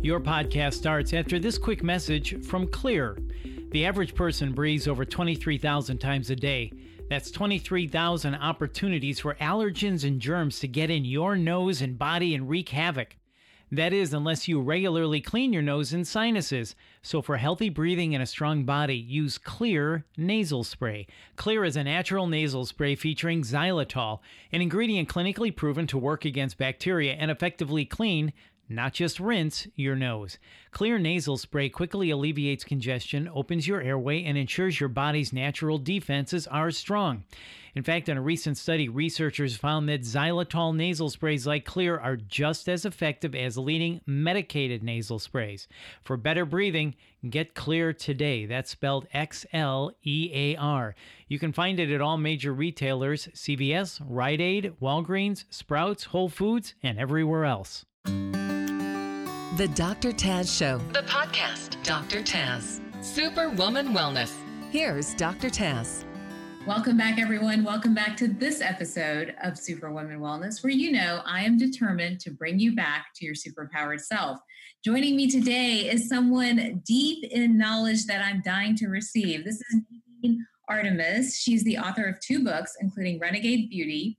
Your podcast starts after this quick message from Xlear. The average person breathes over 23,000 times a day. That's 23,000 opportunities for allergens and germs to get in your nose and body and wreak havoc. That is, unless you regularly clean your nose and sinuses. So, for healthy breathing and a strong body, use Xlear nasal spray. Xlear is a natural nasal spray featuring xylitol, an ingredient clinically proven to work against bacteria and effectively clean not just rinse your nose. Xlear nasal spray quickly alleviates congestion, opens your airway, and ensures your body's natural defenses are strong. In fact, in a recent study, researchers found that xylitol nasal sprays like Xlear are just as effective as leading medicated nasal sprays. For better breathing, get Xlear today. That's spelled X L E A R. You can find it at all major retailers CVS, Rite Aid, Walgreens, Sprouts, Whole Foods, and everywhere else. The Dr. Taz Show. The podcast, Dr. Taz. Superwoman Wellness. Here's Dr. Taz. Welcome back, everyone. Welcome back to this episode of Superwoman Wellness, where you know I am determined to bring you back to your superpowered self. Joining me today is someone deep in knowledge that I'm dying to receive. This is Nadine Artemis. She's the author of two books, including Renegade Beauty,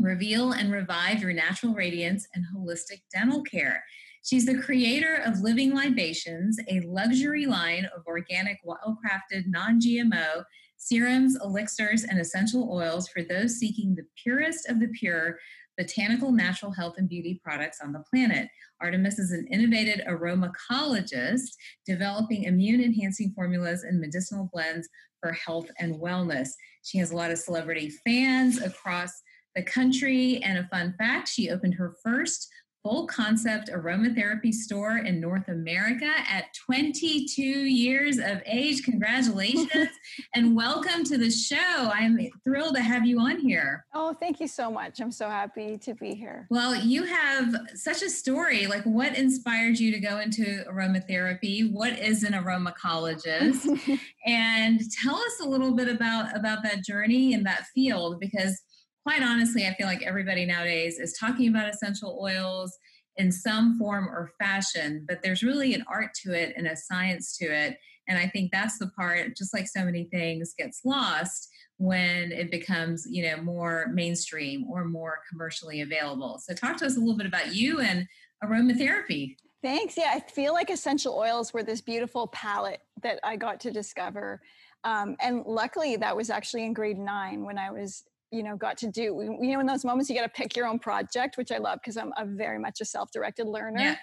Reveal and Revive Your Natural Radiance, and Holistic Dental Care. She's the creator of Living Libations, a luxury line of organic, well crafted, non GMO serums, elixirs, and essential oils for those seeking the purest of the pure botanical, natural health, and beauty products on the planet. Artemis is an innovative aromacologist developing immune enhancing formulas and medicinal blends for health and wellness. She has a lot of celebrity fans across the country. And a fun fact she opened her first full concept aromatherapy store in North America at 22 years of age. Congratulations and welcome to the show. I'm thrilled to have you on here. Oh, thank you so much. I'm so happy to be here. Well, you have such a story. Like, what inspired you to go into aromatherapy? What is an aromacologist? and tell us a little bit about about that journey in that field because quite honestly, I feel like everybody nowadays is talking about essential oils in some form or fashion, but there's really an art to it and a science to it. And I think that's the part, just like so many things, gets lost when it becomes, you know, more mainstream or more commercially available. So talk to us a little bit about you and aromatherapy. Thanks. Yeah, I feel like essential oils were this beautiful palette that I got to discover. Um, and luckily, that was actually in grade nine when I was you know got to do you know in those moments you got to pick your own project which i love because i'm a very much a self-directed learner. Yeah.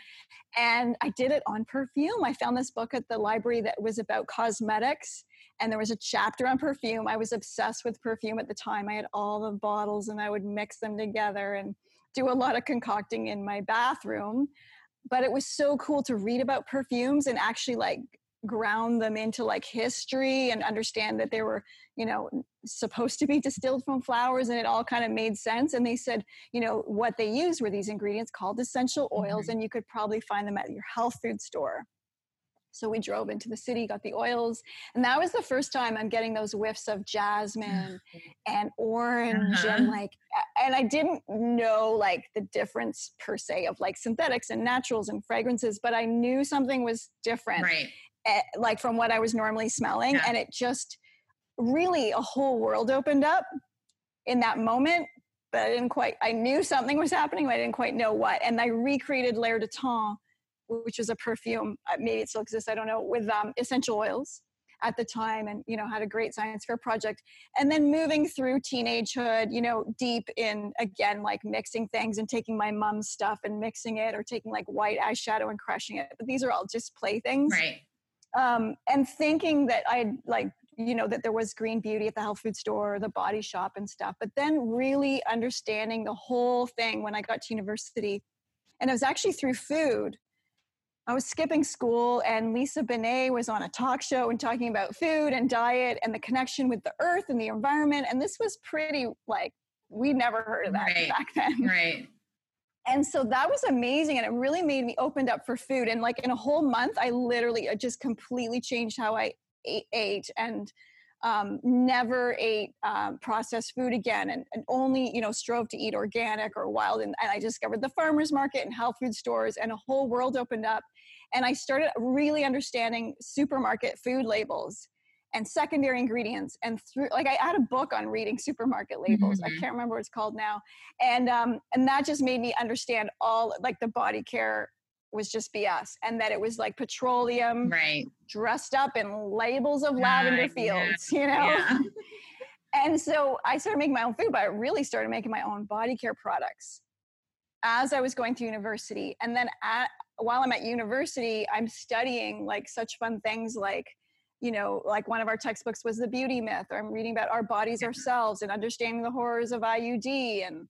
and i did it on perfume. I found this book at the library that was about cosmetics and there was a chapter on perfume. I was obsessed with perfume at the time. I had all the bottles and i would mix them together and do a lot of concocting in my bathroom. But it was so cool to read about perfumes and actually like ground them into like history and understand that they were you know supposed to be distilled from flowers and it all kind of made sense and they said you know what they used were these ingredients called essential oils mm-hmm. and you could probably find them at your health food store so we drove into the city got the oils and that was the first time i'm getting those whiffs of jasmine and orange uh-huh. and like and i didn't know like the difference per se of like synthetics and naturals and fragrances but i knew something was different right like from what I was normally smelling. Yeah. And it just really a whole world opened up in that moment. But I didn't quite, I knew something was happening, but I didn't quite know what. And I recreated L'air du Temps, which was a perfume, uh, maybe it still exists, I don't know, with um, essential oils at the time and you know had a great science fair project and then moving through teenagehood you know deep in again like mixing things and taking my mom's stuff and mixing it or taking like white eyeshadow and crushing it but these are all just playthings right um, and thinking that I like you know that there was green beauty at the health food store the body shop and stuff but then really understanding the whole thing when i got to university and it was actually through food. I was skipping school and lisa bonet was on a talk show and talking about food and diet and the connection with the earth and the environment and this was pretty like we never heard of that right. back then. Right and so that was amazing and it really made me opened up for food and like in a whole month i literally just completely changed how i ate, ate and um, never ate um, processed food again and, and, only you know strove to eat organic or wild and, and i discovered the farmers market and health food stores and a whole world opened up and i started really understanding supermarket food labels and secondary ingredients and through like i had a book on reading supermarket labels mm-hmm. i can't remember what it's called now and um and that just made me understand all like the body care was just BS and that it was like petroleum right dressed up in labels of lavender fields, yeah. you know? Yeah. and so I started making my own food, but I really started making my own body care products as I was going to university. And then at, while I'm at university, I'm studying like such fun things like, you know, like one of our textbooks was the beauty myth, or I'm reading about our bodies ourselves and understanding the horrors of IUD and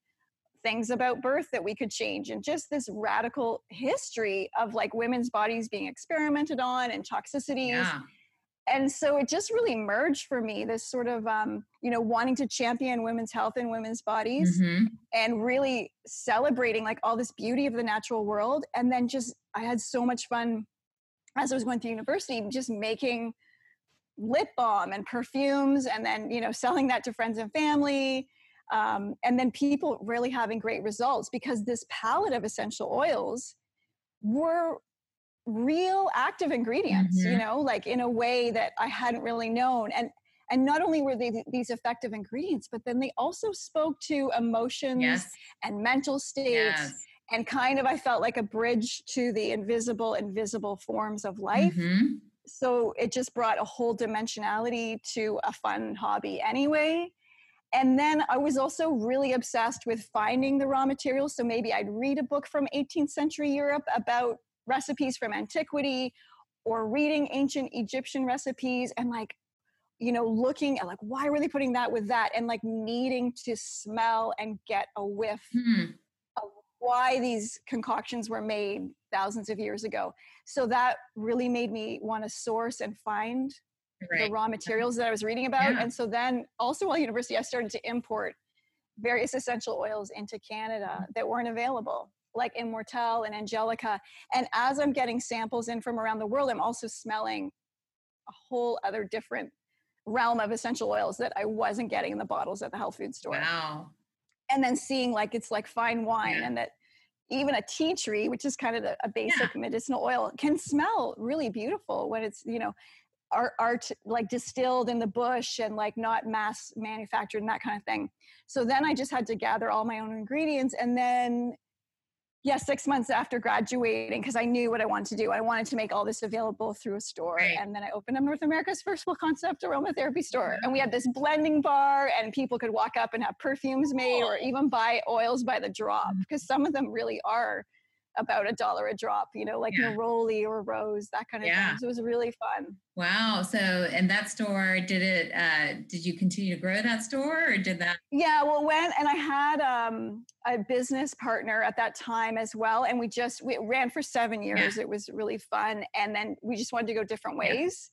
things about birth that we could change and just this radical history of like women's bodies being experimented on and toxicities yeah. and so it just really merged for me this sort of um, you know wanting to champion women's health and women's bodies mm-hmm. and really celebrating like all this beauty of the natural world and then just i had so much fun as i was going through university just making lip balm and perfumes and then you know selling that to friends and family um, and then people really having great results because this palette of essential oils were real active ingredients mm-hmm. you know like in a way that i hadn't really known and and not only were they these effective ingredients but then they also spoke to emotions yes. and mental states yes. and kind of i felt like a bridge to the invisible invisible forms of life mm-hmm. So it just brought a whole dimensionality to a fun hobby anyway and then I was also really obsessed with finding the raw materials. So maybe I'd read a book from 18th century Europe about recipes from antiquity or reading ancient Egyptian recipes and like, you know, looking at like, why were they putting that with that? And like needing to smell and get a whiff hmm. Why these concoctions were made thousands of years ago. So that really made me want to source and find right. the raw materials that I was reading about. Yeah. And so then also while university, I started to import various essential oils into Canada mm-hmm. that weren't available, like Immortelle and Angelica. And as I'm getting samples in from around the world, I'm also smelling a whole other different realm of essential oils that I wasn't getting in the bottles at the health food store. Wow. And then seeing like it's like fine wine and that even a tea tree, which is kind of a, a basic yeah. medicinal oil, can smell really beautiful when it's, you know, art, art like distilled in the bush and like not mass manufactured and that kind of thing. So then I just had to gather all my own ingredients and then yeah, six months after graduating, because I knew what I wanted to do. I wanted to make all this available through a store. Right. And then I opened up North America's first full concept aromatherapy store. Mm-hmm. And we had this blending bar, and people could walk up and have perfumes made or even buy oils by the drop, mm-hmm. because some of them really are about a dollar a drop, you know, like yeah. Neroli or Rose, that kind of yeah. thing. So it was really fun. Wow. So, and that store, did it, uh, did you continue to grow that store or did that? Yeah, well, when, and I had um, a business partner at that time as well. And we just, we ran for seven years. Yeah. It was really fun. And then we just wanted to go different ways.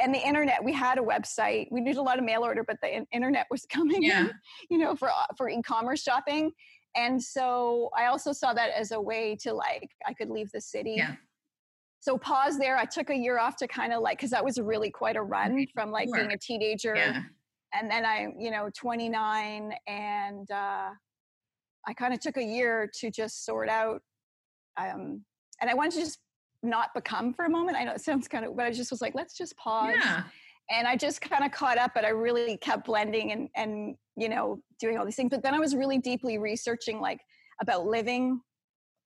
And the internet, we had a website. We did a lot of mail order, but the internet was coming yeah. in, you know, for, for e-commerce shopping and so i also saw that as a way to like i could leave the city. Yeah. So pause there. I took a year off to kind of like because that was really quite a run from like being a teenager yeah. and then i you know 29 and uh i kind of took a year to just sort out um and i wanted to just not become for a moment. I know it sounds kind of but i just was like let's just pause. Yeah and I just kind of caught up, but I really kept blending and and you know doing all these things. But then I was really deeply researching like about living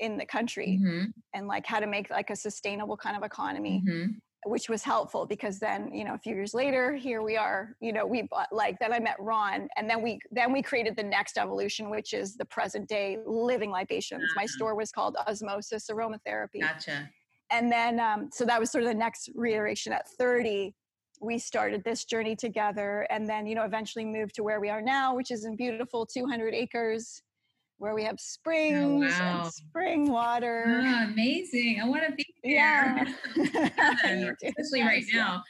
in the country mm-hmm. and like how to make like a sustainable kind of economy. Mm-hmm. Which was helpful because then, you know, a few years later, here we are. You know, we bought like then I met Ron, and then we then we created the next evolution, which is the present day living libations. Uh-huh. My store was called Osmosis Aromatherapy. Gotcha. And then, um, so that was sort of the next reiteration at 30 we started this journey together and then you know eventually moved to where we are now which is in beautiful 200 acres where we have oh, springs oh, wow. and spring water. Oh, amazing. I want to be there. Yeah. Especially right now.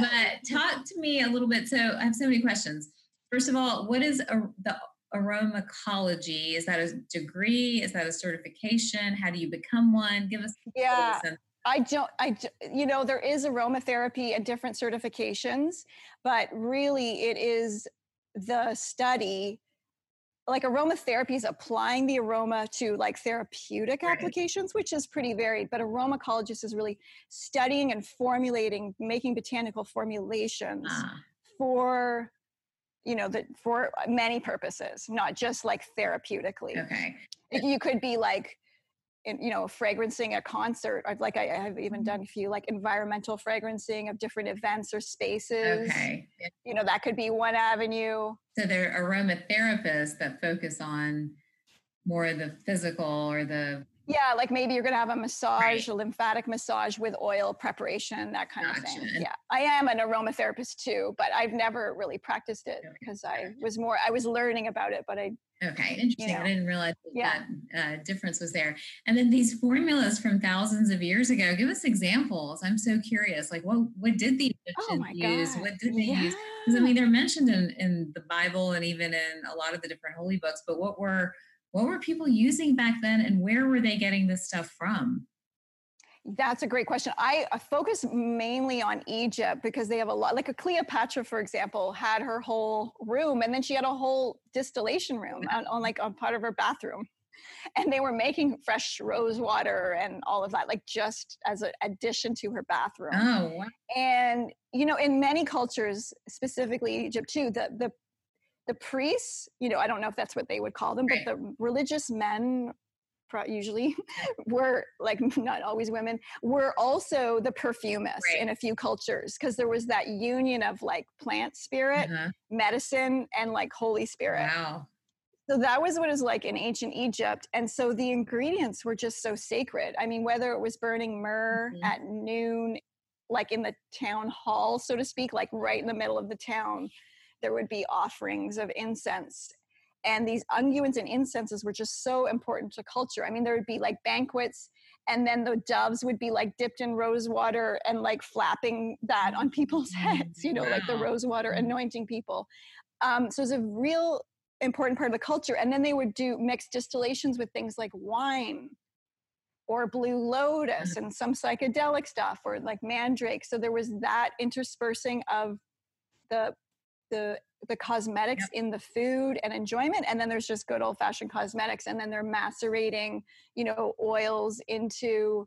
But talk to me a little bit. So i have so many questions. First of all what is a, the aromacology? Is that a degree? Is that a certification? How do you become one? Give us yeah I don't, I, you know, there is aromatherapy and different certifications, but really it is the study like aromatherapy is applying the aroma to like therapeutic right. applications, which is pretty varied. But aromacologist is really studying and formulating, making botanical formulations ah. for you know that for many purposes not just like therapeutically okay you could be like in, you know fragrancing a concert. I've like I, have even mm-hmm. done a few like environmental fragrancing of different events or spaces. Okay. You know that could be one avenue. So there are aromatherapists that focus on more the physical or the yeah, like maybe you're going to have a massage, right. a lymphatic massage with oil preparation, that kind gotcha. of thing. Yeah, I am an aromatherapist too, but I've never really practiced it because I was more, I was learning about it, but I. Okay, interesting. You know, I didn't realize that, yeah. that uh, difference was there. And then these formulas from thousands of years ago, give us examples. I'm so curious. Like, what what did the oh Egyptians oh use? God. What did they yeah. use? Because I mean, they're mentioned in in the Bible and even in a lot of the different holy books. But what were what were people using back then and where were they getting this stuff from? That's a great question. I focus mainly on Egypt because they have a lot, like a Cleopatra, for example, had her whole room and then she had a whole distillation room on, on like on part of her bathroom. And they were making fresh rose water and all of that, like just as an addition to her bathroom. Oh, wow. And, you know, in many cultures, specifically Egypt too, the, the the priests, you know, I don't know if that's what they would call them, but the religious men usually were like not always women were also the perfumist right. in a few cultures because there was that union of like plant spirit uh-huh. medicine and like holy spirit wow so that was what it was like in ancient egypt and so the ingredients were just so sacred i mean whether it was burning myrrh mm-hmm. at noon like in the town hall so to speak like right in the middle of the town there would be offerings of incense and these unguents and incenses were just so important to culture i mean there would be like banquets and then the doves would be like dipped in rose water and like flapping that on people's heads you know wow. like the rose water mm. anointing people um, so it's a real important part of the culture and then they would do mixed distillations with things like wine or blue lotus mm. and some psychedelic stuff or like mandrake so there was that interspersing of the the the cosmetics yep. in the food and enjoyment and then there's just good old fashioned cosmetics and then they're macerating you know oils into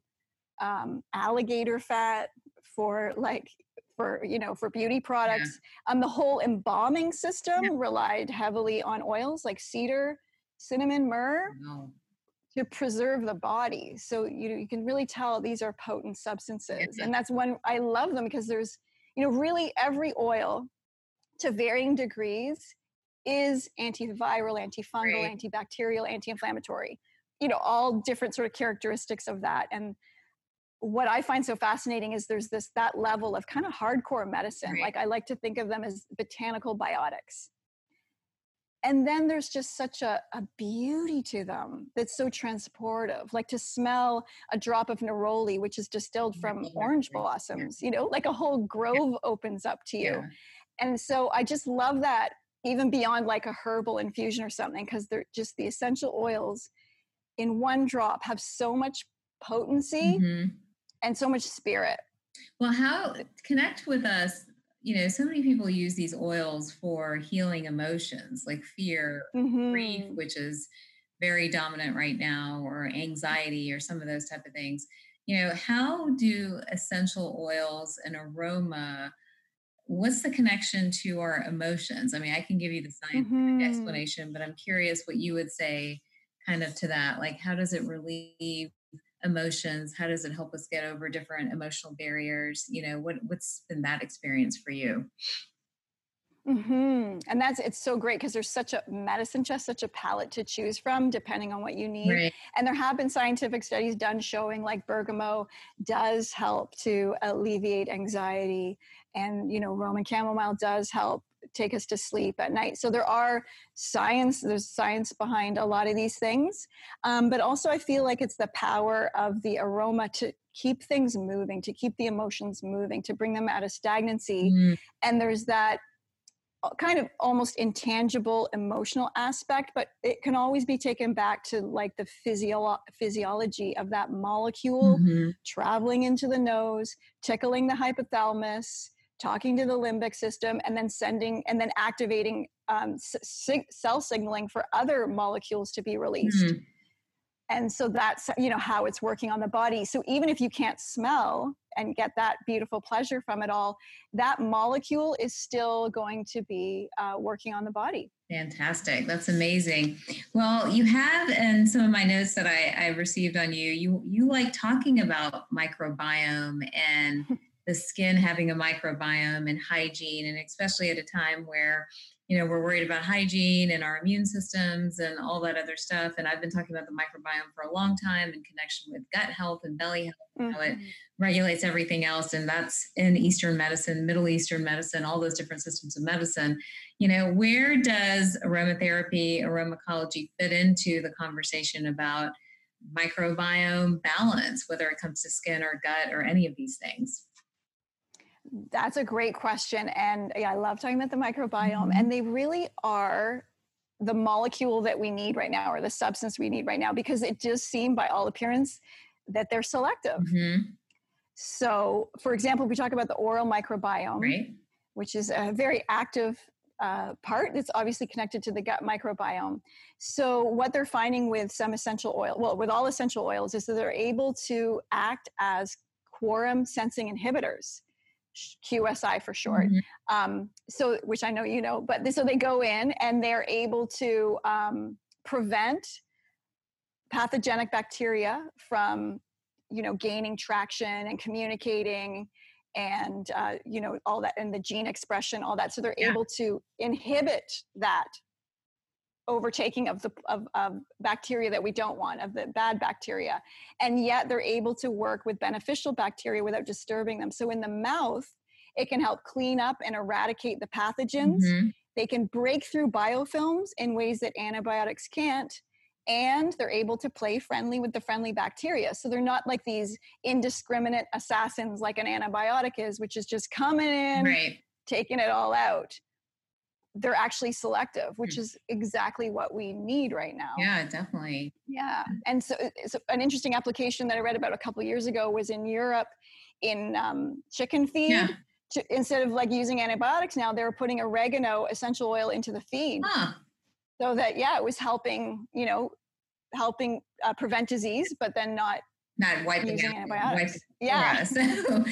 um, alligator fat for like for you know for beauty products yeah. um the whole embalming system relied heavily on oils like cedar cinnamon myrrh no. to preserve the body so you you can really tell these are potent substances and that's when i love them because there's you know really every oil to varying degrees is antiviral, antifungal, right. antibacterial, anti-inflammatory. You know, all different sort of characteristics of that. And what I find so fascinating is there's this that level of kind of hardcore medicine. Right. Like I like to think of them as botanical biotics. And then there's just such a, a beauty to them that's so transportive. Like to smell a drop of neroli, which is distilled from orange blossoms, you know, like a whole grove yeah. opens up to you and so I just love that even beyond like a herbal infusion or something because they're just the essential oils in one drop have so much potency mm-hmm. and so much spirit. Well, how connect with us? You know, so many people use these oils for healing emotions like fear, mm-hmm. grief, which is very dominant right now, or anxiety, or some of those type of things. You know, how do essential oils and aroma what's the connection to our emotions? I mean, I can give you the scientific mm-hmm. explanation, but I'm curious what you would say kind of to that. Like, how does it relieve emotions? How does it help us get over different emotional barriers? You know, what what's been that experience for you? Mm-hmm. And that's it's so great because there's such a medicine chest, such a palette to choose from depending on what you need. Right. And there have been scientific studies done showing like bergamot does help to alleviate anxiety and you know roman chamomile does help take us to sleep at night so there are science there's science behind a lot of these things um, but also i feel like it's the power of the aroma to keep things moving to keep the emotions moving to bring them out of stagnancy mm. and there's that kind of almost intangible emotional aspect, but it can always be taken back to like the physio- physiology of that molecule mm-hmm. traveling into the nose, tickling the hypothalamus, talking to the limbic system, and then sending and then activating um, s- cell signaling for other molecules to be released. Mm-hmm. And so that's you know how it's working on the body. So even if you can't smell, and get that beautiful pleasure from it all, that molecule is still going to be uh, working on the body. Fantastic. That's amazing. Well, you have in some of my notes that I, I received on you, you you like talking about microbiome and the skin having a microbiome and hygiene, and especially at a time where you know we're worried about hygiene and our immune systems and all that other stuff and i've been talking about the microbiome for a long time in connection with gut health and belly health mm-hmm. how it mm-hmm. regulates everything else and that's in eastern medicine middle eastern medicine all those different systems of medicine you know where does aromatherapy aromacology fit into the conversation about microbiome balance whether it comes to skin or gut or any of these things that's a great question. And yeah, I love talking about the microbiome. Mm-hmm. And they really are the molecule that we need right now or the substance we need right now because it does seem by all appearance that they're selective. Mm-hmm. So, for example, we talk about the oral microbiome, right. which is a very active uh, part that's obviously connected to the gut microbiome. So, what they're finding with some essential oil, well, with all essential oils, is that they're able to act as quorum sensing inhibitors. QSI for short. Mm-hmm. Um, so, which I know you know, but so they go in and they're able to um, prevent pathogenic bacteria from, you know, gaining traction and communicating and uh, you know all that and the gene expression all that so they're yeah. able to inhibit that overtaking of the of, of, bacteria that we don't want of the bad bacteria. And yet they're able to work with beneficial bacteria without disturbing them. So in the mouth it can help clean up and eradicate the pathogens. Mm-hmm. they can break through biofilms in ways that antibiotics can't and they're able to play friendly with the friendly bacteria. So they're not like these indiscriminate assassins like an antibiotic is which is just coming in right. taking it all out they're actually selective, which hmm. is exactly what we need right now. Yeah, definitely. Yeah. And so, so an interesting application that I read about a couple years ago was in Europe in um, chicken feed. Yeah. To, instead of like using antibiotics now, they were putting oregano essential oil into the feed. Huh. So that, yeah, it was helping, you know, helping uh, prevent disease, but then not not wiping using out antibiotics. yeah. So, um,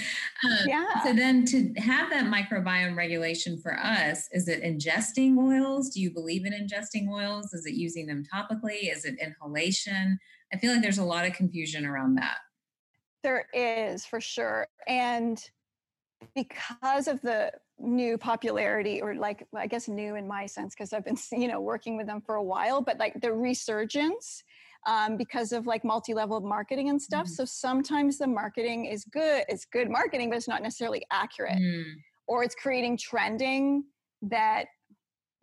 yeah. So then to have that microbiome regulation for us, is it ingesting oils? Do you believe in ingesting oils? Is it using them topically? Is it inhalation? I feel like there's a lot of confusion around that. There is for sure. And because of the new popularity or like i guess new in my sense because i've been you know working with them for a while but like the resurgence um, because of like multi-level marketing and stuff. Mm. So sometimes the marketing is good, it's good marketing, but it's not necessarily accurate. Mm. Or it's creating trending that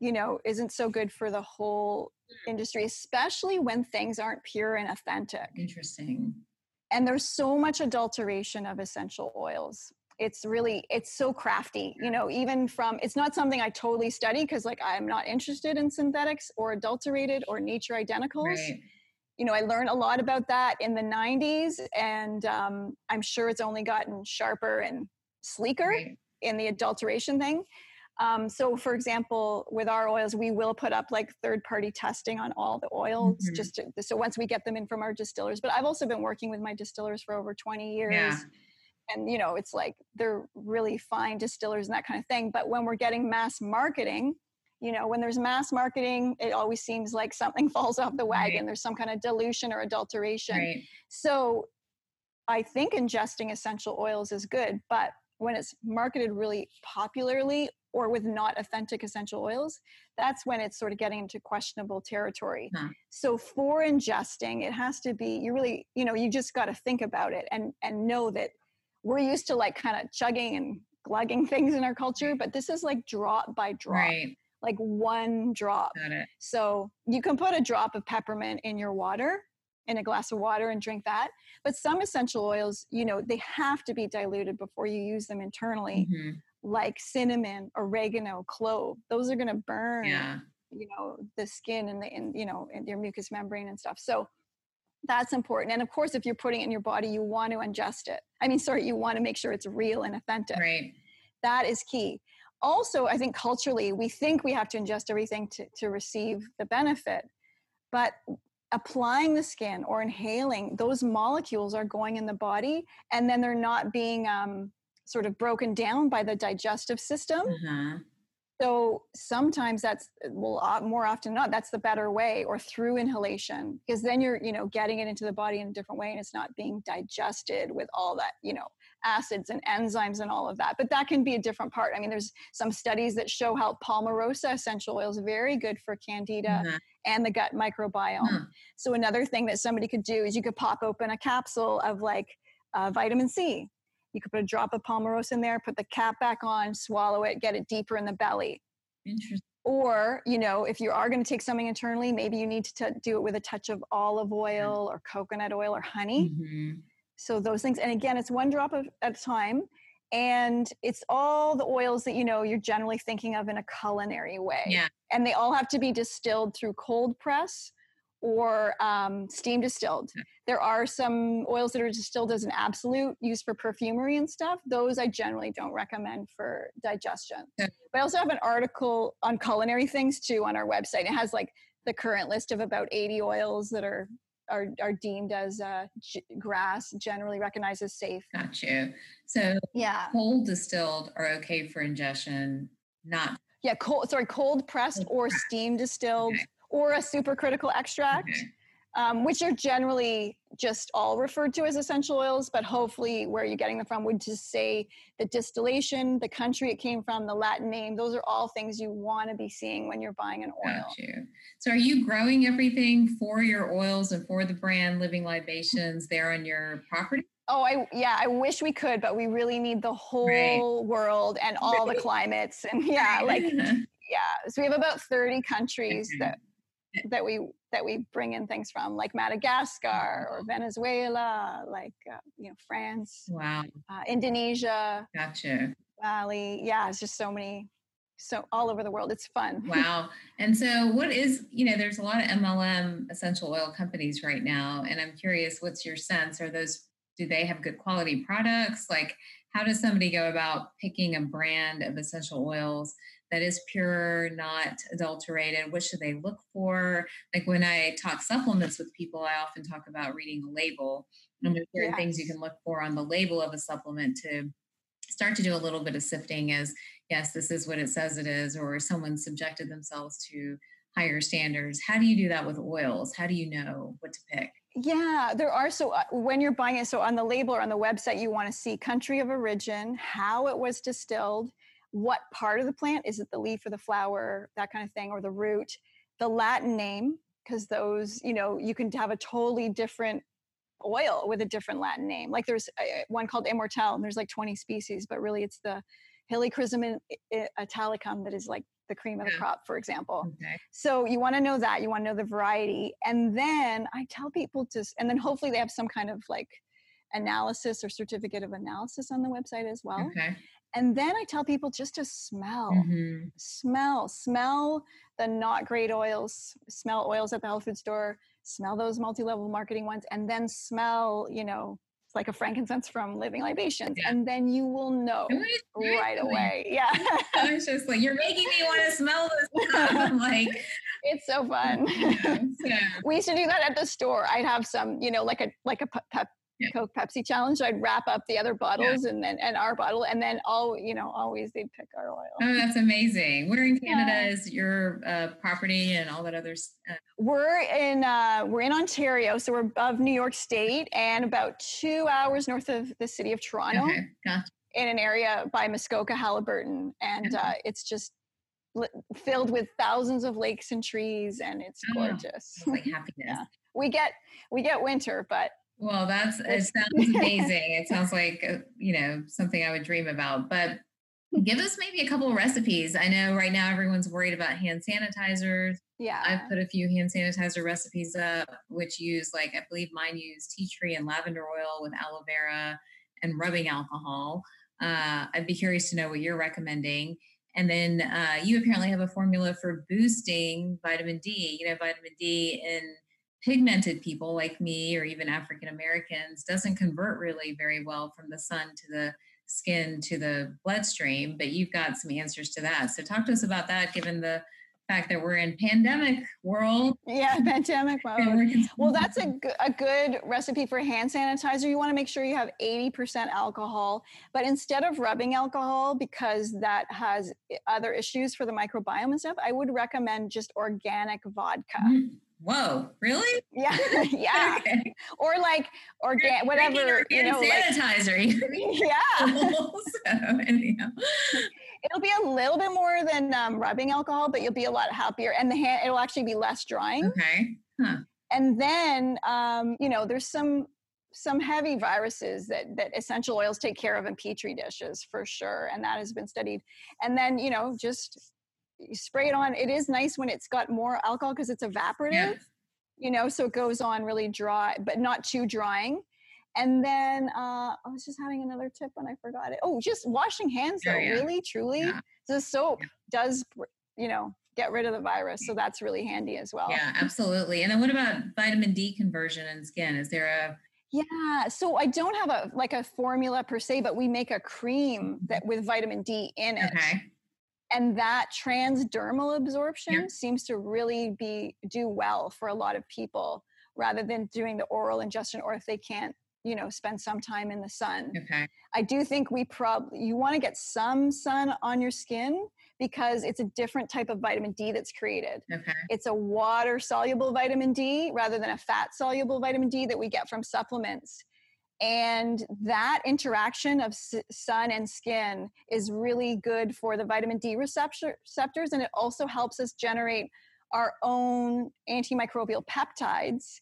you know isn't so good for the whole mm. industry, especially when things aren't pure and authentic. Interesting. And there's so much adulteration of essential oils it's really it's so crafty you know even from it's not something i totally study because like i'm not interested in synthetics or adulterated or nature identicals right you know, I learned a lot about that in the 90s, and um, I'm sure it's only gotten sharper and sleeker right. in the adulteration thing. Um, so, for example, with our oils, we will put up like third party testing on all the oils, mm-hmm. just to, so once we get them in from our distillers. But I've also been working with my distillers for over 20 years. Yeah. And, you know, it's like they're really fine distillers and that kind of thing. But when we're getting mass marketing, you know when there's mass marketing it always seems like something falls off the wagon right. there's some kind of dilution or adulteration right. so i think ingesting essential oils is good but when it's marketed really popularly or with not authentic essential oils that's when it's sort of getting into questionable territory huh. so for ingesting it has to be you really you know you just got to think about it and and know that we're used to like kind of chugging and glugging things in our culture but this is like drop by drop right like one drop. So you can put a drop of peppermint in your water, in a glass of water, and drink that. But some essential oils, you know, they have to be diluted before you use them internally. Mm-hmm. like cinnamon, oregano, clove. Those are going to burn, Yeah. you know, the skin and the, and, you know, and your mucous membrane and stuff. So that's important. And of course, if you're putting it in your body, you want to ingest it. I mean, sorry, you want to make sure it's real and authentic. Right. That is key. Also, I think culturally, we think we have to ingest everything to, to receive the benefit. But applying the skin or inhaling, those molecules are going in the body and then they're not being um, sort of broken down by the digestive system. Uh-huh. So sometimes that's well more often than not that's the better way or through inhalation because then you're you know getting it into the body in a different way and it's not being digested with all that you know acids and enzymes and all of that. But that can be a different part. I mean there's some studies that show how palmarosa essential oil is very good for candida Uh-huh. and the gut microbiome. Huh. So another thing that somebody could do is you could pop open a capsule of like uh, vitamin C. You could put a drop of palmarosa in there, put the cap back on, swallow it, get it deeper in the belly. Interesting. Or, you know, if you are going to take something internally, maybe you need to t- do it with a touch of olive oil or coconut oil or honey. Mhm. So those things, and again, it's one drop of, at a time, and it's all the oils that you know you're generally thinking of in a culinary way. Yeah. And they all have to be distilled through cold press or um, steam distilled. Yeah. There are some oils that are distilled as an absolute used for perfumery and stuff. Those I generally don't recommend for digestion. Yeah. But I also have an article on culinary things too on our website. It has like the current list of about 80 oils that are are, are deemed as uh, g- GRAS generally recognized as safe. Got you. So Yeah, cold distilled are okay for ingestion, not yeah. Cold, sorry, cold pressed or steam distilled Okay. or a supercritical extract, okay. Um, which are generally just all referred to as essential oils. But hopefully, where you're getting them from would just say the distillation, the country it came from, the Latin name. Those are all things you want to be seeing when you're buying an oil. So are you growing everything for your oils and for the brand Living Libations there on your property? Oh, I yeah, I wish we could, but we really need the whole world and all the climates and yeah, like yeah. So we have about 30 countries that that we that we bring in things from, like Madagascar or Venezuela, like uh, you know France, wow. uh, Indonesia, Gotcha. Bali. Yeah, it's just so many, so all over the world. It's fun. Wow. And so what is, you know, there's a lot of MLM essential oil companies right now. And I'm curious, what's your sense? Are those, do they have good quality products? Like, how does somebody go about picking a brand of essential oils that is pure, not adulterated? What should they look for? Like when I talk supplements with people, I often talk about reading a label. And there's certain things you can look for on the label of a supplement to start to do a little bit of sifting as yes, this is what it says it is, or someone subjected themselves to higher standards. How do you do that with oils? How do you know what to pick? Yeah, there are. So uh, when you're buying it, so on the label or on the website, you want to see country of origin, how it was distilled, what part of the plant is it the leaf or the flower, that kind of thing, or the root, the Latin name, because those, you know, you can have a totally different oil with a different Latin name. Like there's uh, one called Immortelle, and there's like 20 species, but really it's the Helichrysum italicum that is like the cream of the crop, for example. Okay. So you want to know that, you want to know the variety. And then I tell people to and then hopefully they have some kind of like analysis or certificate of analysis on the website as well. Okay. And then I tell people just to smell, Mhm. smell, smell the not great oils, smell oils at the health food store, smell those multi level marketing ones, and then smell, you know, it's like a frankincense from Living Libations. Yeah. And then you will know It was great. right away. Yeah. I was just like, you're making me want to smell this stuff. I'm like, it's so fun. know, we used to do that at the store. I'd have some, you know, like a like a pe- pep, Yeah. Coke Pepsi challenge. I'd wrap up the other bottles and then and our bottle, and then all you know, always they'd pick our oil. oh, that's amazing. Where in Canada Yeah. is your uh, property and all that other uh, We're in uh, we're in Ontario, so we're above New York State and about two hours north of the city of Toronto, Okay. Gotcha. in an area by Muskoka, Haliburton, and uh, it's just filled with thousands of lakes and trees, and it's Oh. gorgeous. It's like happiness. Yeah. we get we get winter, but Well, that's it sounds amazing. it sounds like uh, you know something I would dream about. But give us maybe a couple of recipes. I know right now everyone's worried about hand sanitizers. yeah, I've put a few hand sanitizer recipes up, which use like I believe mine use tea tree and lavender oil with aloe vera and rubbing alcohol. uh, I'd be curious to know what you're recommending. And then uh, you apparently have a formula for boosting vitamin D. You know, vitamin D in pigmented people like me or even African Americans doesn't convert really very well from the sun to the skin to the bloodstream, but you've got some answers to that. So talk to us about that given the fact that we're in pandemic world. Yeah, pandemic mode. Well, that's a, a good recipe for hand sanitizer. You want to make sure you have 80% alcohol, but instead of rubbing alcohol, because that has other issues for the microbiome and stuff, I would recommend just organic vodka. Mm-hmm. Whoa, really? Yeah, yeah. okay. Or like organic, whatever, you know, sanitizer. Like, yeah. so, anyhow it'll be a little bit more than um, rubbing alcohol, but you'll be a lot happier, and the hand it'll actually be less drying. Okay. Huh. And then um, you know, there's some some heavy viruses that that essential oils take care of in petri dishes for sure, and that has been studied. And then you know, just spray it on. It is nice when it's got more alcohol because it's evaporative. Yeah. You know, so it goes on really dry, but not too drying. And then uh, I was just having another tip and I forgot it. Oh, just washing hands though, yeah. really, truly. Yeah. The soap does, you know, get rid of the virus. So that's really handy as well. Yeah, absolutely. And then what about vitamin D conversion in skin? Is there a yeah, so I don't have a like a formula per se, but we make a cream that with vitamin D in it. Okay. And that transdermal absorption yeah. seems to really be do well for a lot of people rather than doing the oral ingestion or if they can't you know spend some time in the sun. Okay. I do think we probably you want to get some sun on your skin because it's a different type of vitamin d that's created. Okay. It's a water soluble vitamin d rather than a fat soluble vitamin d that we get from supplements and that interaction of sun and skin is really good for the vitamin d receptors and it also helps us generate our own antimicrobial peptides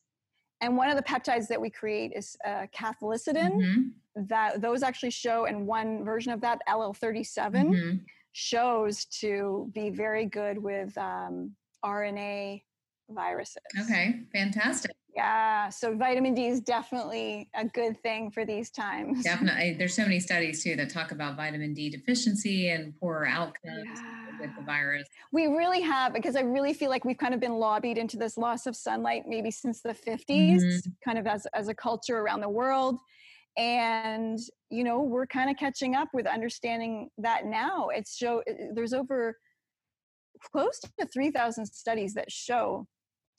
and one of the peptides that we create is uh, cathelicidin. Mm-hmm. That those actually show, and one version of that, LL37, mm-hmm. shows to be very good with um, RNA viruses. Okay, fantastic. Yeah, so vitamin D is definitely a good thing for these times. Definitely. There's so many studies too that talk about vitamin D deficiency and poorer outcomes yeah. with the virus. We really have because I really feel like we've kind of been lobbied into this loss of sunlight maybe since the 50s, mm-hmm. kind of as as a culture around the world. And you know, we're kind of catching up with understanding that now. It's show there's over close to 3000 studies that show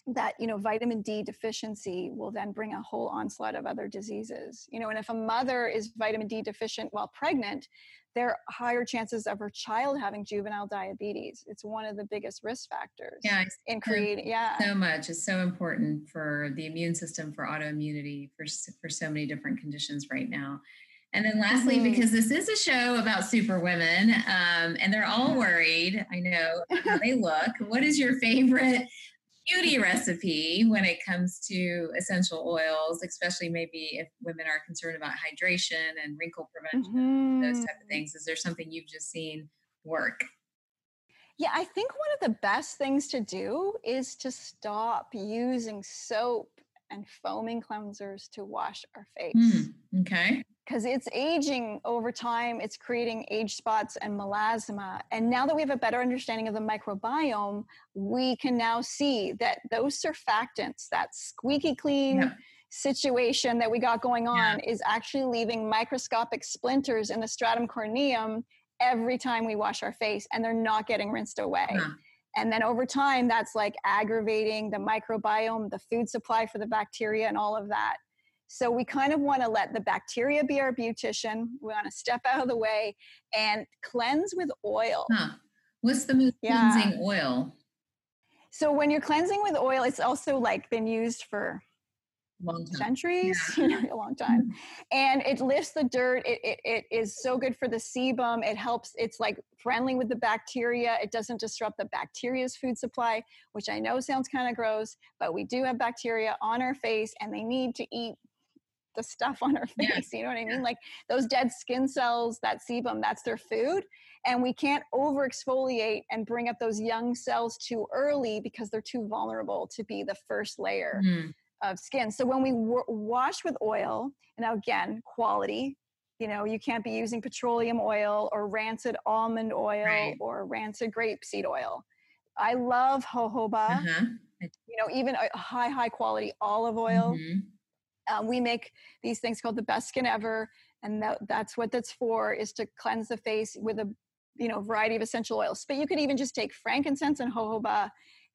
that you know vitamin d deficiency will then bring a whole onslaught of other diseases you know and if a mother is vitamin d deficient while pregnant there are higher chances of her child having juvenile diabetes it's one of the biggest risk factors yeah in creating yeah so much is so important for the immune system for autoimmunity for for so many different conditions right now and then lastly, mm-hmm. because this is a show about super women, um, and they're all worried, I know how they look. What is your favorite beauty recipe when it comes to essential oils, especially maybe if women are concerned about hydration and wrinkle prevention, mm-hmm. those type of mm-hmm. things. Is there something you've just seen work? Yeah, I think one of the best things to do is to stop using soap and foaming cleansers to wash our face. Mm, okay because it's aging over time it's creating age spots and melasma and now that we have a better understanding of the microbiome we can now see that those surfactants that squeaky clean yeah. situation that we got going on yeah. is actually leaving microscopic splinters in the stratum corneum every time we wash our face and they're not getting rinsed away yeah. and then over time that's like aggravating the microbiome the food supply for the bacteria and all of that so we kind of want to let the bacteria be our beautician. We want to step out of the way and cleanse with oil. Huh. What's the most yeah. cleansing oil? So when you're cleansing with oil, it's also like been used for centuries, yeah. a long time. Hmm. And it lifts the dirt. It, it, it is so good for the sebum. It helps, it's like friendly with the bacteria. It doesn't disrupt the bacteria's food supply, which I know sounds kind of gross, but we do have bacteria on our face and they need to eat the stuff on our face. Yeah. You know what I mean? Like those dead skin cells, that sebum, that's their food. And we can't over exfoliate and bring up those young cells too early because they're too vulnerable to be the first layer mm. of skin. So when we w- wash with oil, and now again, quality, you know, you can't be using petroleum oil or rancid almond oil Right. or rancid grapeseed oil. I love jojoba, Uh-huh. you know, even a high, high quality olive oil. Mhm. Um, we make these things called the best skin ever, and that, that's what that's for is to cleanse the face with a you know variety of essential oils. But you could even just take frankincense and jojoba,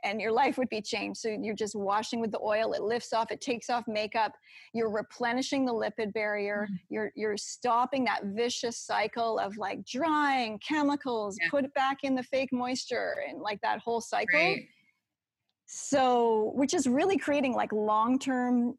and your life would be changed. So you're just washing with the oil; it lifts off, it takes off makeup. You're replenishing the lipid barrier. Mm. You're you're stopping that vicious cycle of like drying chemicals, Yeah. put back in the fake moisture, and like that whole cycle Right. so which is really creating like long-term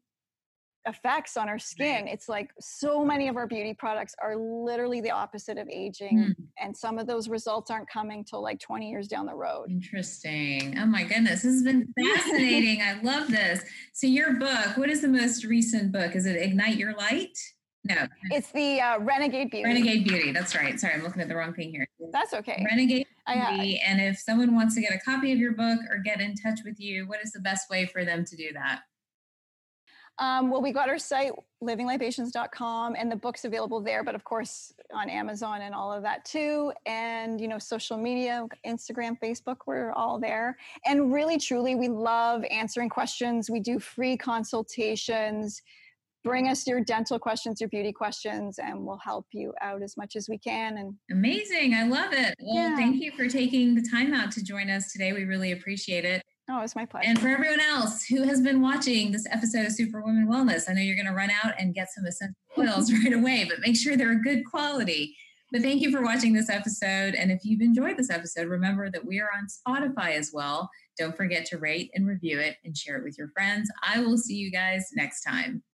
effects on our skin it's like so many of our beauty products are literally the opposite of aging Mm. and some of those results aren't coming till like 20 years down the road Interesting. Oh my goodness. This has been fascinating. I love this. So, your book, what is the most recent book? Is it Ignite Your Light? No, it's the uh, renegade beauty Renegade Beauty. That's right. Sorry, I'm looking at the wrong thing here. that's okay Renegade uh, Beauty. And if someone wants to get a copy of your book or get in touch with you, what is the best way for them to do that? Um, well we got our site livinglibations.com and the book's available there but of course on amazon and all of that too and you know social media instagram facebook we're all there and really truly we love answering questions we do free consultations bring us your dental questions your beauty questions and we'll help you out as much as we can and Amazing. I love it. Well, Yeah. thank you for taking the time out to join us today. We really appreciate it. Oh it's my pleasure And for everyone else who has been watching this episode of Superwoman Wellness, I know you're going to run out and get some essential oils right away, but make sure they're good quality. But thank you for watching this episode. And if you've enjoyed this episode, remember that we are on Spotify as well. Don't forget to rate and review it and share it with your friends. I will see you guys next time.